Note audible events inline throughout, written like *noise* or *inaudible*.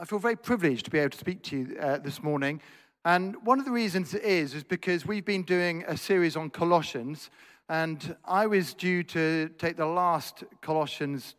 I feel very privileged to be able to speak to you uh, this morning. And one of the reasons it is, is because we've been doing a series on Colossians. And I was due to take the last Colossians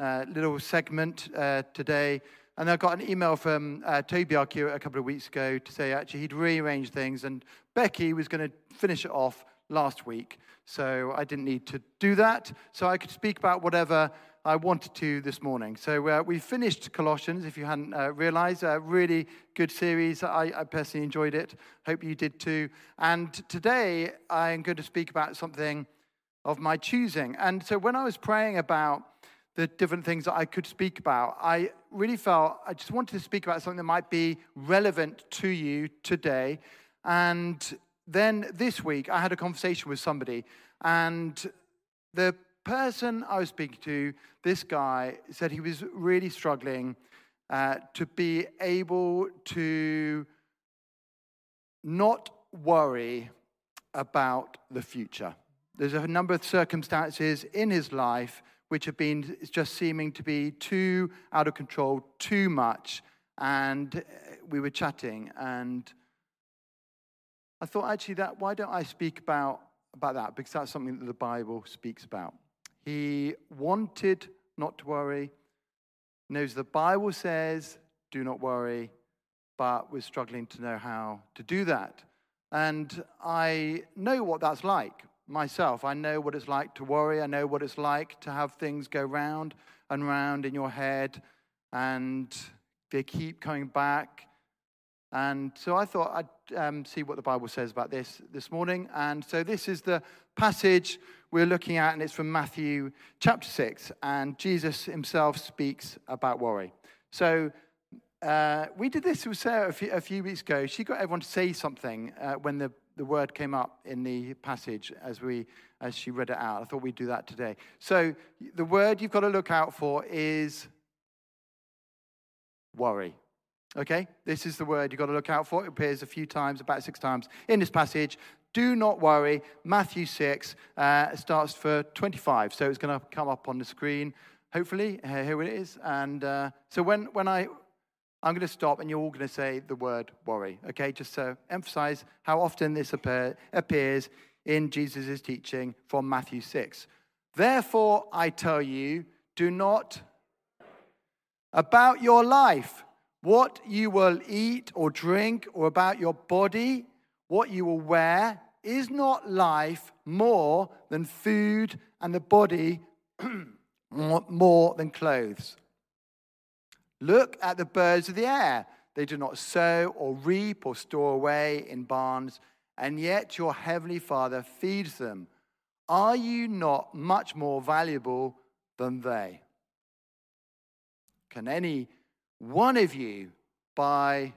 uh, little segment uh, today. And I got an email from uh, Toby Arcure a couple of weeks ago to say actually he'd rearranged things. And Becky was going to finish it off last week. So I didn't need to do that. So I could speak about whatever I wanted to this morning. So uh, we finished Colossians, if you hadn't uh, realized. A really good series. I, I, personally enjoyed it. Hope you did too. And today I'm going to speak about something of my choosing. And so when I was praying about the different things that I could speak about, I really felt I just wanted to speak about something that might be relevant to you today. And then this week, I had a conversation with somebody, and the person I was speaking to, this guy, said he was really struggling uh, to be able to not worry about the future. There's a number of circumstances in his life which have been just seeming to be too out of control, too much. And uh, we were chatting, and I thought, actually, that why don't I speak about, about that? Because that's something that the Bible speaks about. He wanted not to worry, knows the Bible says, do not worry, but was struggling to know how to do that. And I know what that's like myself. I know what it's like to worry. I know what it's like to have things go round and round in your head, and they keep coming back. And so I thought I'd um, see what the Bible says about this this morning. And so this is the passage we're looking at, and it's from Matthew chapter 6. And Jesus himself speaks about worry. So uh, we did this with Sarah a few, a few, weeks ago. She got everyone to say something uh, when the, the word came up in the passage as, we, as she read it out. I thought we'd do that today. So the word you've got to look out for is worry. Okay, this is the word you've got to look out for. It appears a few times, about six times in this passage. Do not worry. Matthew 6 uh, starts for 25. So it's going to come up on the screen, hopefully. Here it is. And uh, so when, when I, I'm going to stop and you're all going to say the word worry. Okay, just to emphasize how often this appear, appears in Jesus' teaching from Matthew 6. Therefore, I tell you, do not about your life, what you will eat or drink, or about your body what you will wear, is not life more than food and the body *clears throat* more than clothes? Look at the birds of the air. They do not sow or reap or store away in barns, and yet your heavenly Father feeds them. Are you not much more valuable than they? Can any one of you, by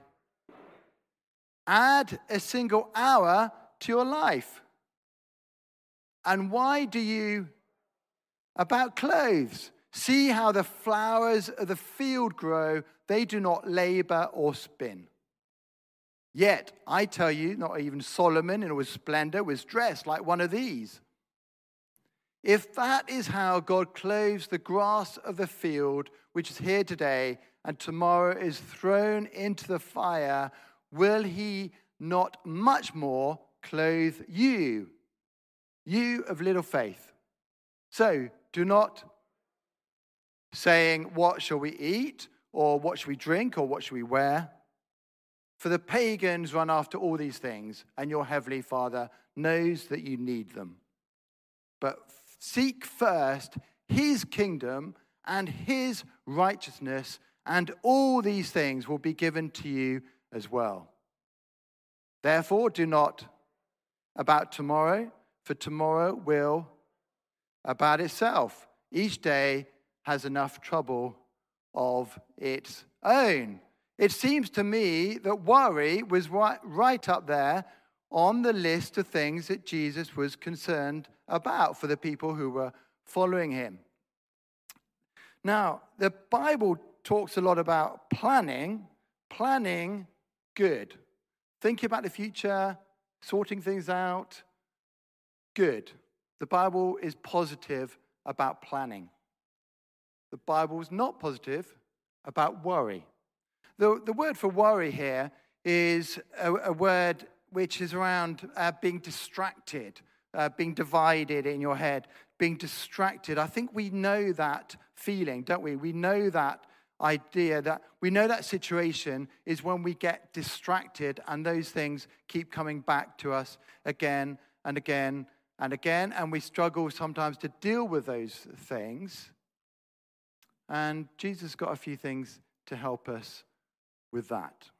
Add a single hour to your life. And why do you, about clothes, see how the flowers of the field grow? They do not labor or spin. Yet, I tell you, not even Solomon in all his splendor was dressed like one of these. If that is how God clothes the grass of the field, which is here today, and tomorrow is thrown into the fire, will he not much more clothe you, you of little faith? So do not saying, What shall we eat? Or what shall we drink? Or what shall we wear? For the pagans run after all these things, and your heavenly Father knows that you need them. But seek first his kingdom and his righteousness, and all these things will be given to you as well. Therefore, do not about tomorrow, for tomorrow will about itself. Each day has enough trouble of its own. It seems to me that worry was right, up there on the list of things that Jesus was concerned about for the people who were following him. Now, the Bible talks a lot about planning, planning good. Thinking about the future, sorting things out, good. The Bible is positive about planning. The Bible is not positive about worry. The, the word for worry here is a, a word which is around uh, being distracted, uh, being divided in your head, being distracted. I think we know that feeling, don't we? We know that idea that we know that situation is when we get distracted and those things keep coming back to us again and again and again. And we struggle sometimes to deal with those things. And Jesus got a few things to help us with that.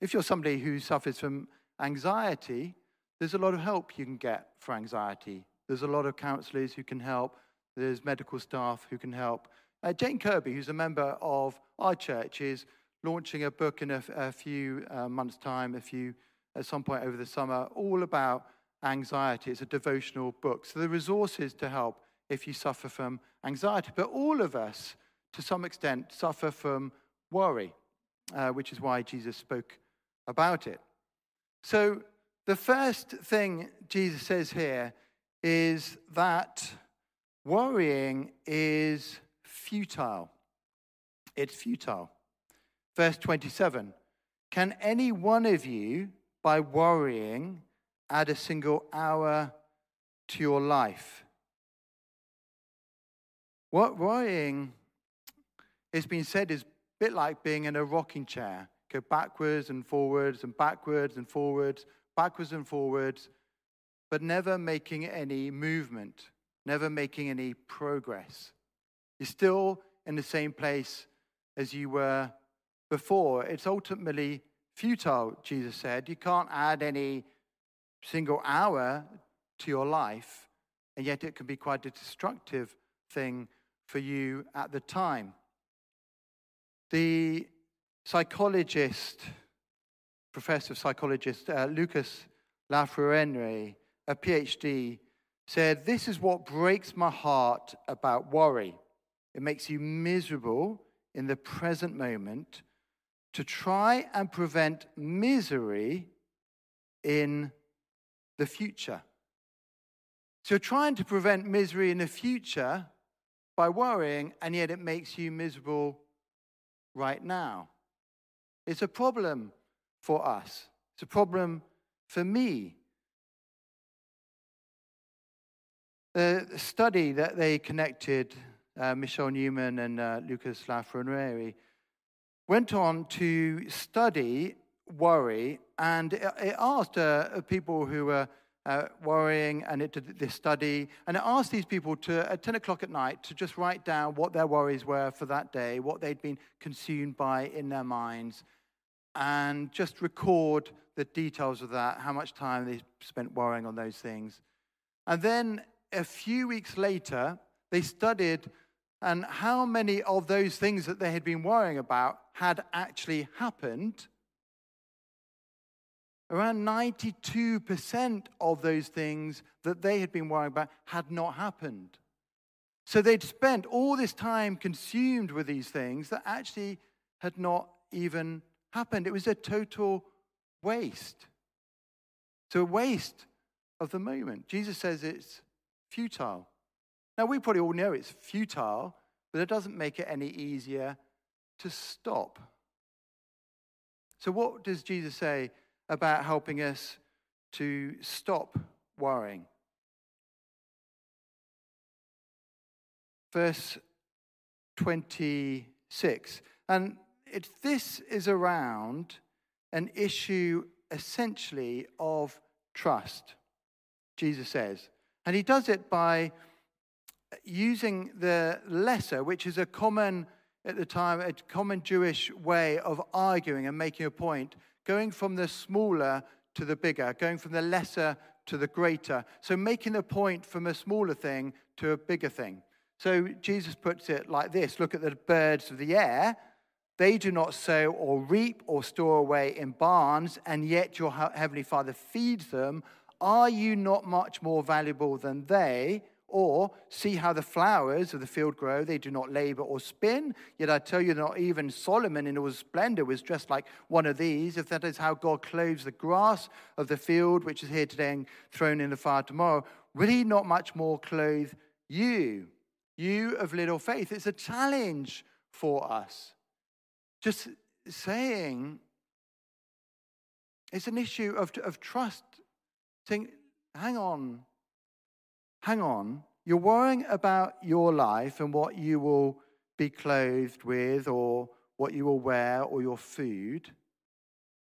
If you're somebody who suffers from anxiety, there's a lot of help you can get for anxiety. There's a lot of counselors who can help, there's medical staff who can help. Uh, Jane Kirby, who's a member of our church, is launching a book in a, a few uh, months' time, a few at some point over the summer, all about anxiety. It's a devotional book. So the resources to help if you suffer from anxiety. But all of us, to some extent, suffer from worry, uh, which is why Jesus spoke about it. So the first thing Jesus says here is that worrying is futile. It's futile. Verse 27 Can any one of you, by worrying, add a single hour to your life? What worrying, it's been said, is a bit like being in a rocking chair. Go backwards and forwards and backwards and forwards, backwards and forwards, but never making any movement, never making any progress. You're still in the same place as you were before. It's ultimately futile, Jesus said. You can't add any single hour to your life, and yet it can be quite a destructive thing for you at the time. The psychologist, professor of psychologist uh, Lucas Lafreniere, a PhD, said, This is what breaks my heart about worry. It makes you miserable in the present moment to try and prevent misery in the future. So trying to prevent misery in the future by worrying, and yet it makes you miserable right now. It's a problem for us, it's a problem for me. The study that they connected, uh, Michelle Newman and uh, Lucas Lafreniere, went on to study worry, and it, it asked uh, people who were uh, worrying, and it did this study, and it asked these people to, at 10 o'clock at night, to just write down what their worries were for that day, what they'd been consumed by in their minds, and just record the details of that, how much time they spent worrying on those things. And then a few weeks later, they studied and how many of those things that they had been worrying about had actually happened Around 92% of those things that they had been worrying about had not happened. So they'd spent all this time consumed with these things that actually had not even happened. It was a total waste. So, a waste of the moment. Jesus says it's futile. Now, we probably all know it's futile, but it doesn't make it any easier to stop. So, what does Jesus say about helping us to stop worrying. Verse 26. And it, this is around an issue essentially of trust, Jesus says. And he does it by using the lesser, which is a common, at the time, a common Jewish way of arguing and making a point going from the smaller to the bigger, going from the lesser to the greater. So making a point from a smaller thing to a bigger thing. So Jesus puts it like this Look at the birds of the air. They do not sow or reap or store away in barns, and yet your heavenly Father feeds them. Are you not much more valuable than they? Or see how the flowers of the field grow. They do not labor or spin. Yet I tell you, not even Solomon in all his splendor was dressed like one of these. If that is how God clothes the grass of the field, which is here today and thrown in the fire tomorrow, will he not much more clothe you, you of little faith? It's a challenge for us. just saying it's an issue of, of trust. Saying, hang on, hang on. You're worrying about your life and what you will be clothed with or what you will wear or your food.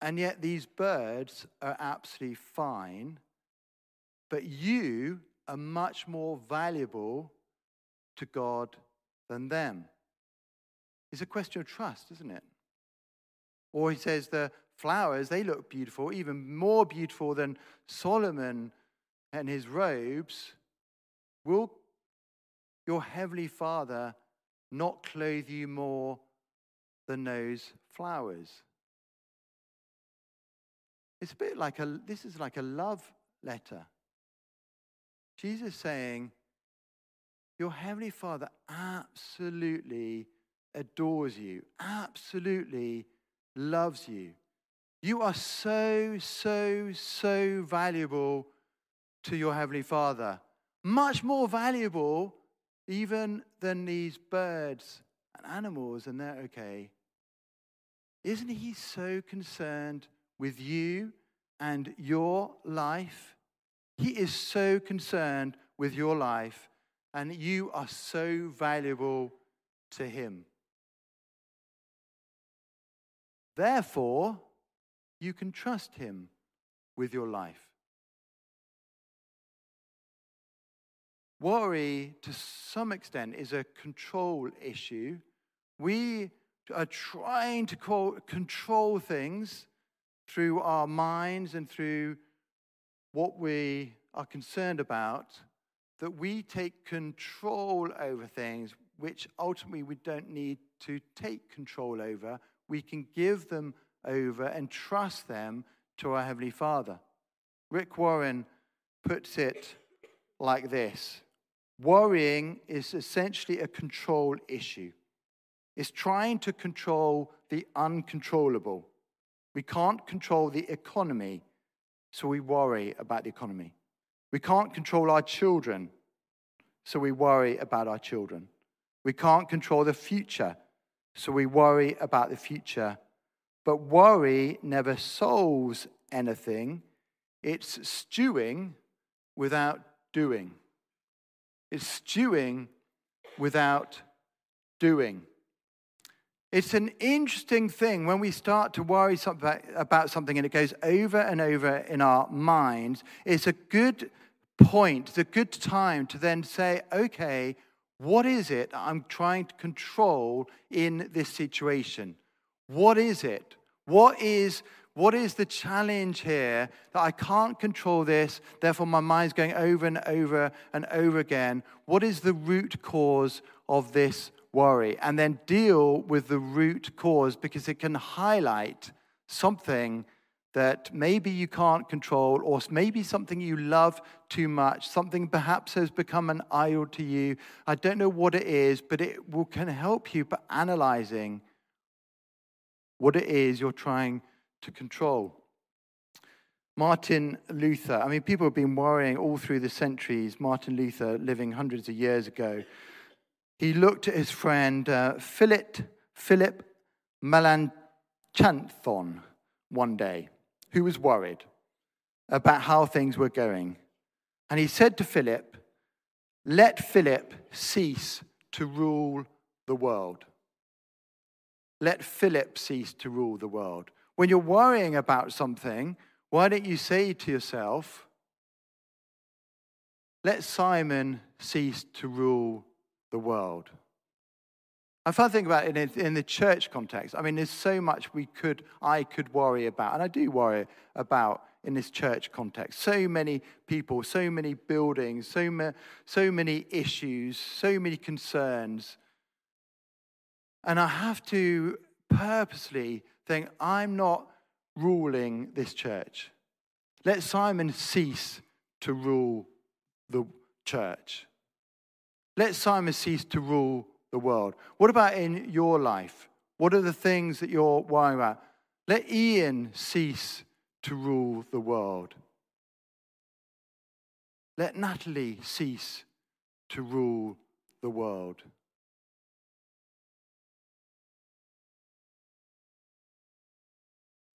And yet these birds are absolutely fine. But you are much more valuable to God than them. It's a question of trust, isn't it? Or he says the flowers, they look beautiful, even more beautiful than Solomon and his robes. Will your heavenly Father not clothe you more than those flowers? It's a bit like a, this is like a love letter. Jesus saying, Your Heavenly Father absolutely adores you, absolutely loves you. You are so, so, so valuable to your Heavenly Father. Much more valuable even than these birds and animals, and they're okay. Isn't He so concerned with you and your life? He is so concerned with your life, and you are so valuable to Him. Therefore, you can trust Him with your life. Worry, to some extent, is a control issue. We are trying to control things through our minds and through what we are concerned about, that we take control over things which ultimately we don't need to take control over. We can give them over and trust them to our Heavenly Father. Rick Warren puts it like this Worrying is essentially a control issue. It's trying to control the uncontrollable. We can't control the economy, so we worry about the economy. We can't control our children, so we worry about our children. We can't control the future, so we worry about the future. But worry never solves anything, it's stewing without doing. It's stewing without doing. It's an interesting thing when we start to worry about something and it goes over and over in our minds. It's a good point, it's a good time to then say, okay, what is it I'm trying to control in this situation? What is it? What is, what is the challenge here that I can't control this, therefore my mind's going over and over and over again? What is the root cause of this worry, and then deal with the root cause because it can highlight something that maybe you can't control, or maybe something you love too much, something perhaps has become an idol to you. I don't know what it is, but it will, can help you by analyzing what it is you're trying to control. Martin Luther, I mean, people have been worrying all through the centuries. Martin Luther, living hundreds of years ago, he looked at his friend uh, Philip, Philip Melanchthon one day, who was worried about how things were going. And he said to Philip, Let Philip cease to rule the world. Let Philip cease to rule the world. When you're worrying about something, why don't you say to yourself, Let Simon cease to rule the world. If I think about it in, the church context, I mean, there's so much we could, I could worry about, and I do worry about in this church context. So many people, so many buildings, so, ma- so many issues, so many concerns. And I have to purposely think, I'm not ruling this church. Let Simon cease to rule the church. Let Simon cease to rule the world. What about in your life? What are the things that you're worrying about? Let Ian cease to rule the world. Let Natalie cease to rule the world.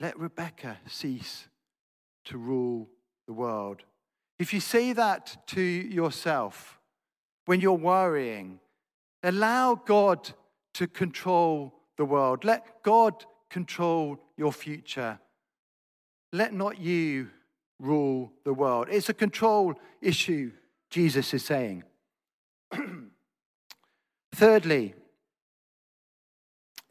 Let Rebecca cease to rule the world. If you say that to yourself when you're worrying, allow God to control the world. Let God control your future. Let not you rule the world. It's a control issue, Jesus is saying. *clears throat* Thirdly,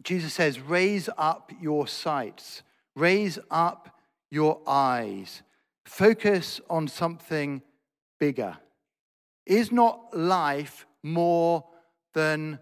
Jesus says, raise up your sights, raise up your eyes, focus on something bigger. Is not life more than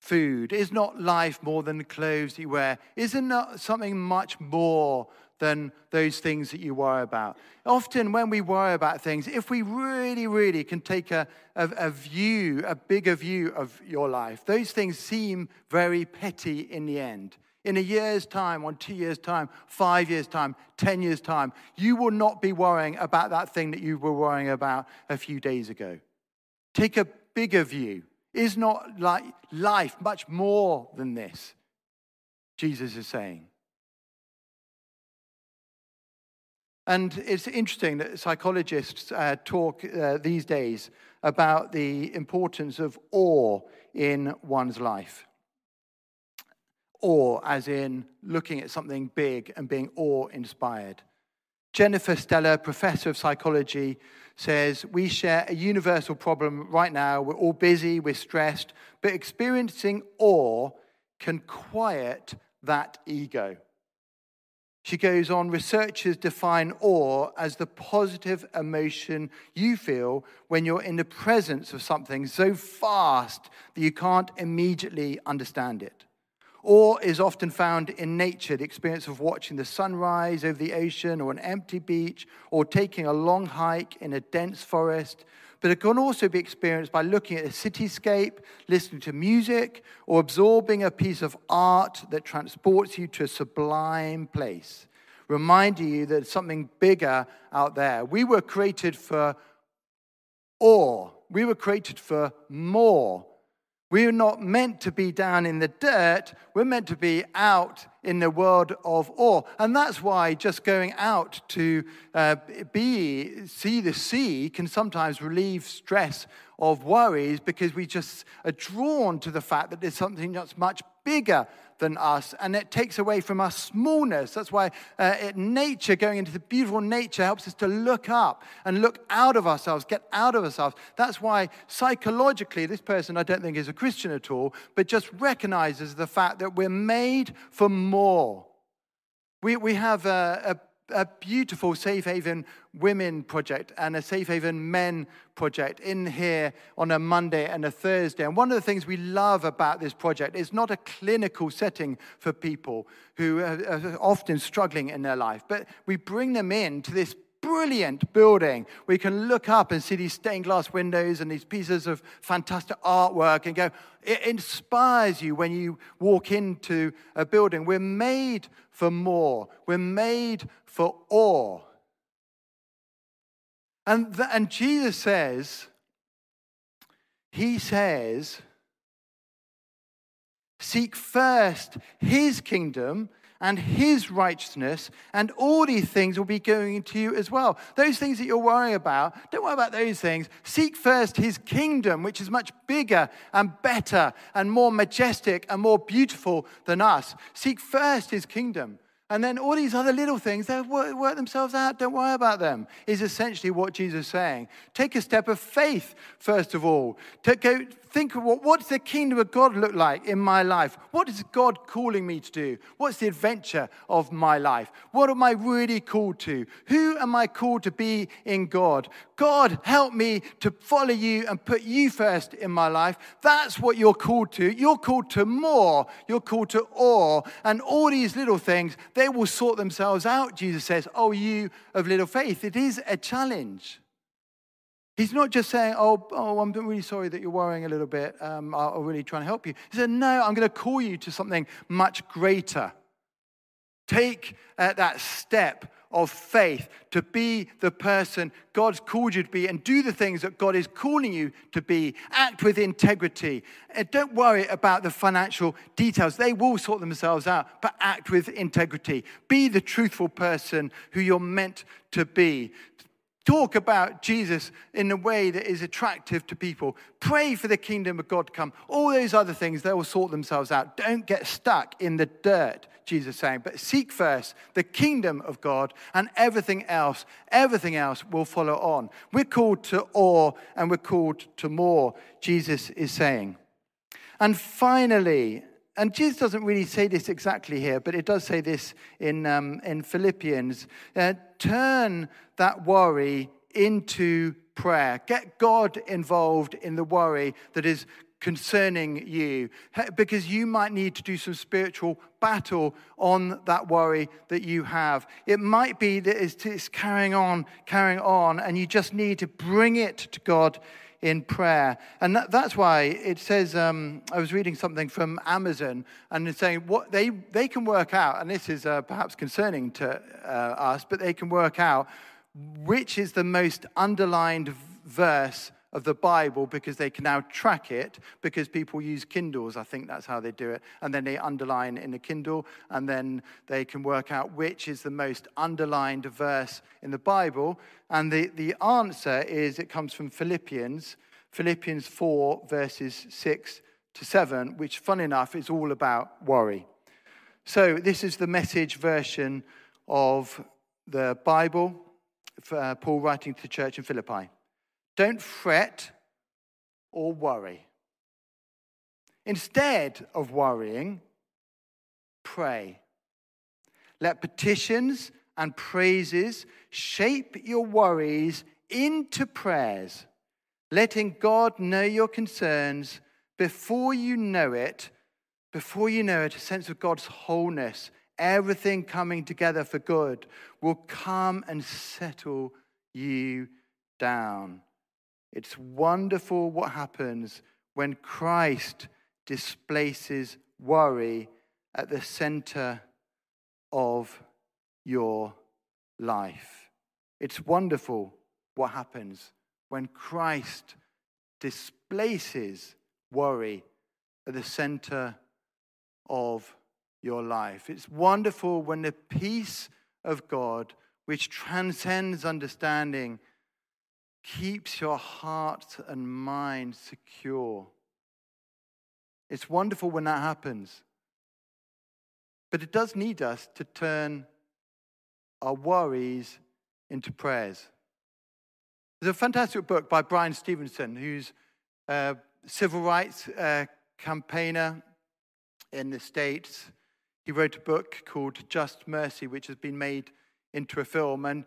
food? Is not life more than the clothes you wear? Isn't something much more than those things that you worry about? Often, when we worry about things, if we really, really can take a, a, a view, a bigger view of your life, those things seem very petty in the end. In a year's time, on two years' time, five years' time, 10 years' time, you will not be worrying about that thing that you were worrying about a few days ago. Take a bigger view. Is not like life much more than this? Jesus is saying. And it's interesting that psychologists uh, talk uh, these days about the importance of awe in one's life. Awe, as in looking at something big and being awe inspired. Jennifer Stellar, professor of psychology, says we share a universal problem right now. We're all busy, we're stressed, but experiencing awe can quiet that ego. She goes on, researchers define awe as the positive emotion you feel when you're in the presence of something so fast that you can't immediately understand it. Awe is often found in nature, the experience of watching the sunrise over the ocean or an empty beach or taking a long hike in a dense forest. But it can also be experienced by looking at a cityscape, listening to music, or absorbing a piece of art that transports you to a sublime place, reminding you that there's something bigger out there. We were created for awe, we were created for more we're not meant to be down in the dirt. We're meant to be out in the world of awe. And that's why just going out to uh, be, see the sea can sometimes relieve stress of worries because we just are drawn to the fact that there's something that's much bigger than us, and it takes away from our smallness. That's why uh, it, nature, going into the beautiful nature, helps us to look up and look out of ourselves, get out of ourselves. That's why psychologically, this person I don't think is a Christian at all, but just recognizes the fact that we're made for more. We, we have a, a a beautiful Safe Haven Women project and a Safe Haven Men project in here on a Monday and a Thursday. And one of the things we love about this project is not a clinical setting for people who are often struggling in their life, but we bring them in to this brilliant building We can look up and see these stained glass windows and these pieces of fantastic artwork and go, it inspires you when you walk into a building. We're made for more, we're made for awe. And, the, and Jesus says, He says, seek first His kingdom and his righteousness, and all these things will be going to you as well. Those things that you're worrying about, don't worry about those things. Seek first his kingdom, which is much bigger and better and more majestic and more beautiful than us. Seek first his kingdom. And then all these other little things, they'll work, work, themselves out. Don't worry about them, is essentially what Jesus is saying. Take a step of faith, first of all. To go think of what, what's the kingdom of God look like in my life? What is God calling me to do? What's the adventure of my life? What am I really called to? Who am I called to be in God? God, help me to follow you and put you first in my life. That's what you're called to. You're called to more. You're called to awe. And all these little things, they will sort themselves out, Jesus says. Oh, you of little faith. It is a challenge. He's not just saying, oh, oh, I'm really sorry that you're worrying a little bit. Um, I'll really try and help you. He said, no, I'm going to call you to something much greater. Take uh, that step of faith, to be the person God's called you to be, and do the things that God is calling you to be. Act with integrity. And don't worry about the financial details, they will sort themselves out, but act with integrity. Be the truthful person who you're meant to be. Talk about Jesus in a way that is attractive to people. Pray for the kingdom of God to come. All those other things, they will sort themselves out. Don't get stuck in the dirt, Jesus is saying. But seek first the kingdom of God, and everything else, everything else will follow on. We're called to awe and we're called to more, Jesus is saying. And finally, and Jesus doesn't really say this exactly here, but it does say this in, um, in Philippians. Uh, turn that worry into prayer. Get God involved in the worry that is concerning you because you might need to do some spiritual battle on that worry that you have. It might be that it's carrying on, carrying on, and you just need to bring it to God in prayer. And that, that's why it says, um, I was reading something from Amazon and it's saying what they, they can work out, and this is uh, perhaps concerning to uh, us, but they can work out which is the most underlined verse of the Bible because they can now track it because people use Kindles. I think that's how they do it. And then they underline in the Kindle, and then they can work out which is the most underlined verse in the Bible. And the, the answer is it comes from Philippians, Philippians 4, verses 6 to 7, which, fun enough, is all about worry. So, this is the message version of the Bible, uh, Paul writing to the church in Philippi. Don't fret or worry. Instead of worrying, pray. Let petitions and praises shape your worries into prayers, letting God know your concerns before you know it, before you know it, a sense of God's wholeness, everything coming together for good, will come and settle you down. It's wonderful what happens when Christ displaces worry at the center of your life. It's wonderful what happens when Christ displaces worry at the center of your life. It's wonderful when the peace of God, which transcends understanding, keeps your heart and mind secure. It's wonderful when that happens. But it does need us to turn our worries into prayers. There's a fantastic book by Bryan Stevenson, who's a civil rights uh, campaigner in the States. He wrote a book called Just Mercy, which has been made into a film. And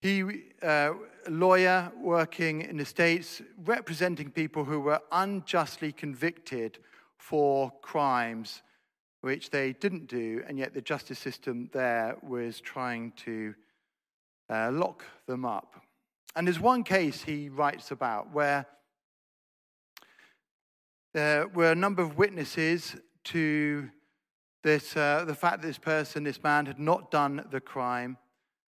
he, uh, a lawyer working in the States, representing people who were unjustly convicted for crimes which they didn't do, and yet the justice system there was trying to uh, lock them up. And there's one case he writes about where there were a number of witnesses to this, uh, the fact that this person, this man, had not done the crime.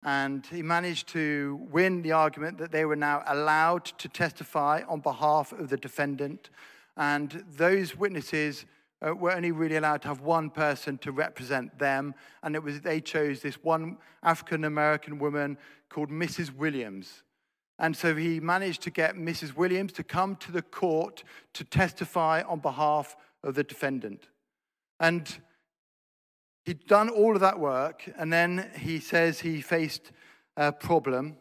And he managed to win the argument that they were now allowed to testify on behalf of the defendant. And those witnesses uh, were only really allowed to have one person to represent them. And it was, they chose this one African American woman called Mrs. Williams. And so he managed to get Mrs. Williams to come to the court to testify on behalf of the defendant. And He'd done all of that work, and then he says he faced a problem.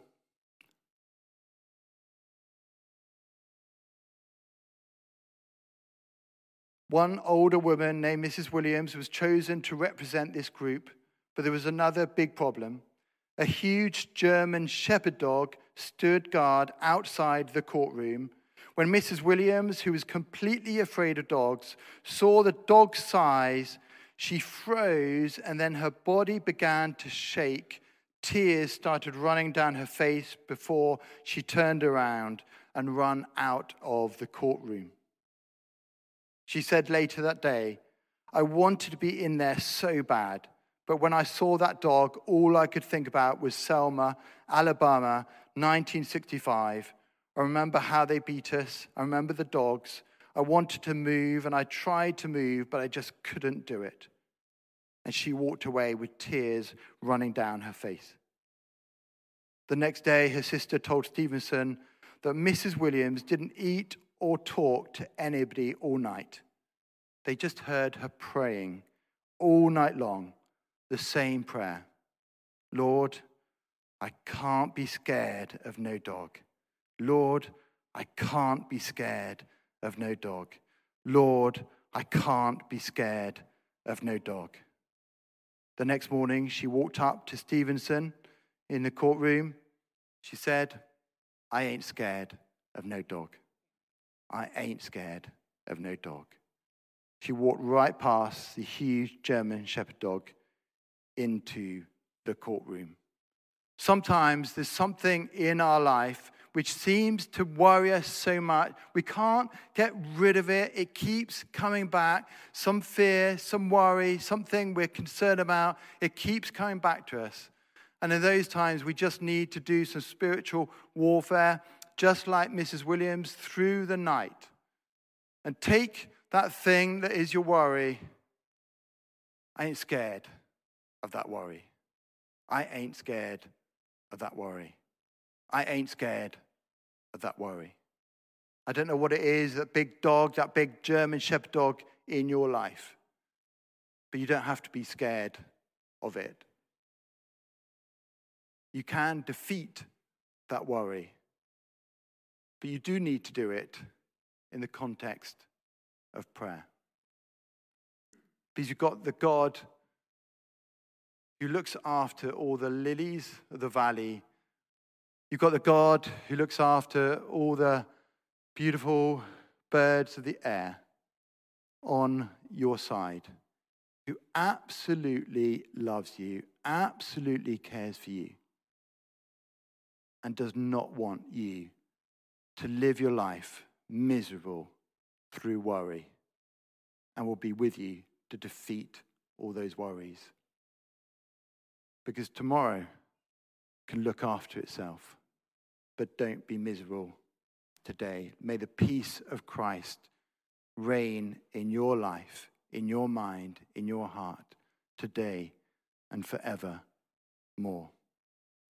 One older woman named Mrs. Williams was chosen to represent this group, but there was another big problem. A huge German shepherd dog stood guard outside the courtroom. When Mrs. Williams, who was completely afraid of dogs, saw the dog's size she froze, and then her body began to shake. Tears started running down her face before she turned around and ran out of the courtroom. She said later that day, I wanted to be in there so bad, But when I saw that dog, all I could think about was Selma, Alabama, 1965. I remember how they beat us. I remember the dogs. I wanted to move and I tried to move, but I just couldn't do it. And she walked away with tears running down her face. The next day, her sister told Stevenson that Mrs. Williams didn't eat or talk to anybody all night. They just heard her praying all night long the same prayer Lord, I can't be scared of no dog. Lord, I can't be scared of no dog. Lord, I can't be scared of no dog. The next morning, she walked up to Stevenson in the courtroom. She said, I ain't scared of no dog. I ain't scared of no dog. She walked right past the huge German Shepherd dog into the courtroom. Sometimes there's something in our life which seems to worry us so much. We can't get rid of it. It keeps coming back. Some fear, some worry, something we're concerned about. It keeps coming back to us. And in those times, we just need to do some spiritual warfare, just like Mrs. Williams, through the night. And take that thing that is your worry. I ain't scared of that worry. I ain't scared of that worry. I ain't scared of that worry. I don't know what it is, that big dog, that big German shepherd dog in your life. But you don't have to be scared of it. You can defeat that worry. But you do need to do it in the context of prayer. Because you've got the God who looks after all the lilies of the valley. You've got the God who looks after all the beautiful birds of the air on your side, who absolutely loves you, absolutely cares for you, and does not want you to live your life miserable through worry, and will be with you to defeat all those worries because tomorrow can look after itself. But don't be miserable today. May the peace of Christ reign in your life, in your mind, in your heart, today and forever more.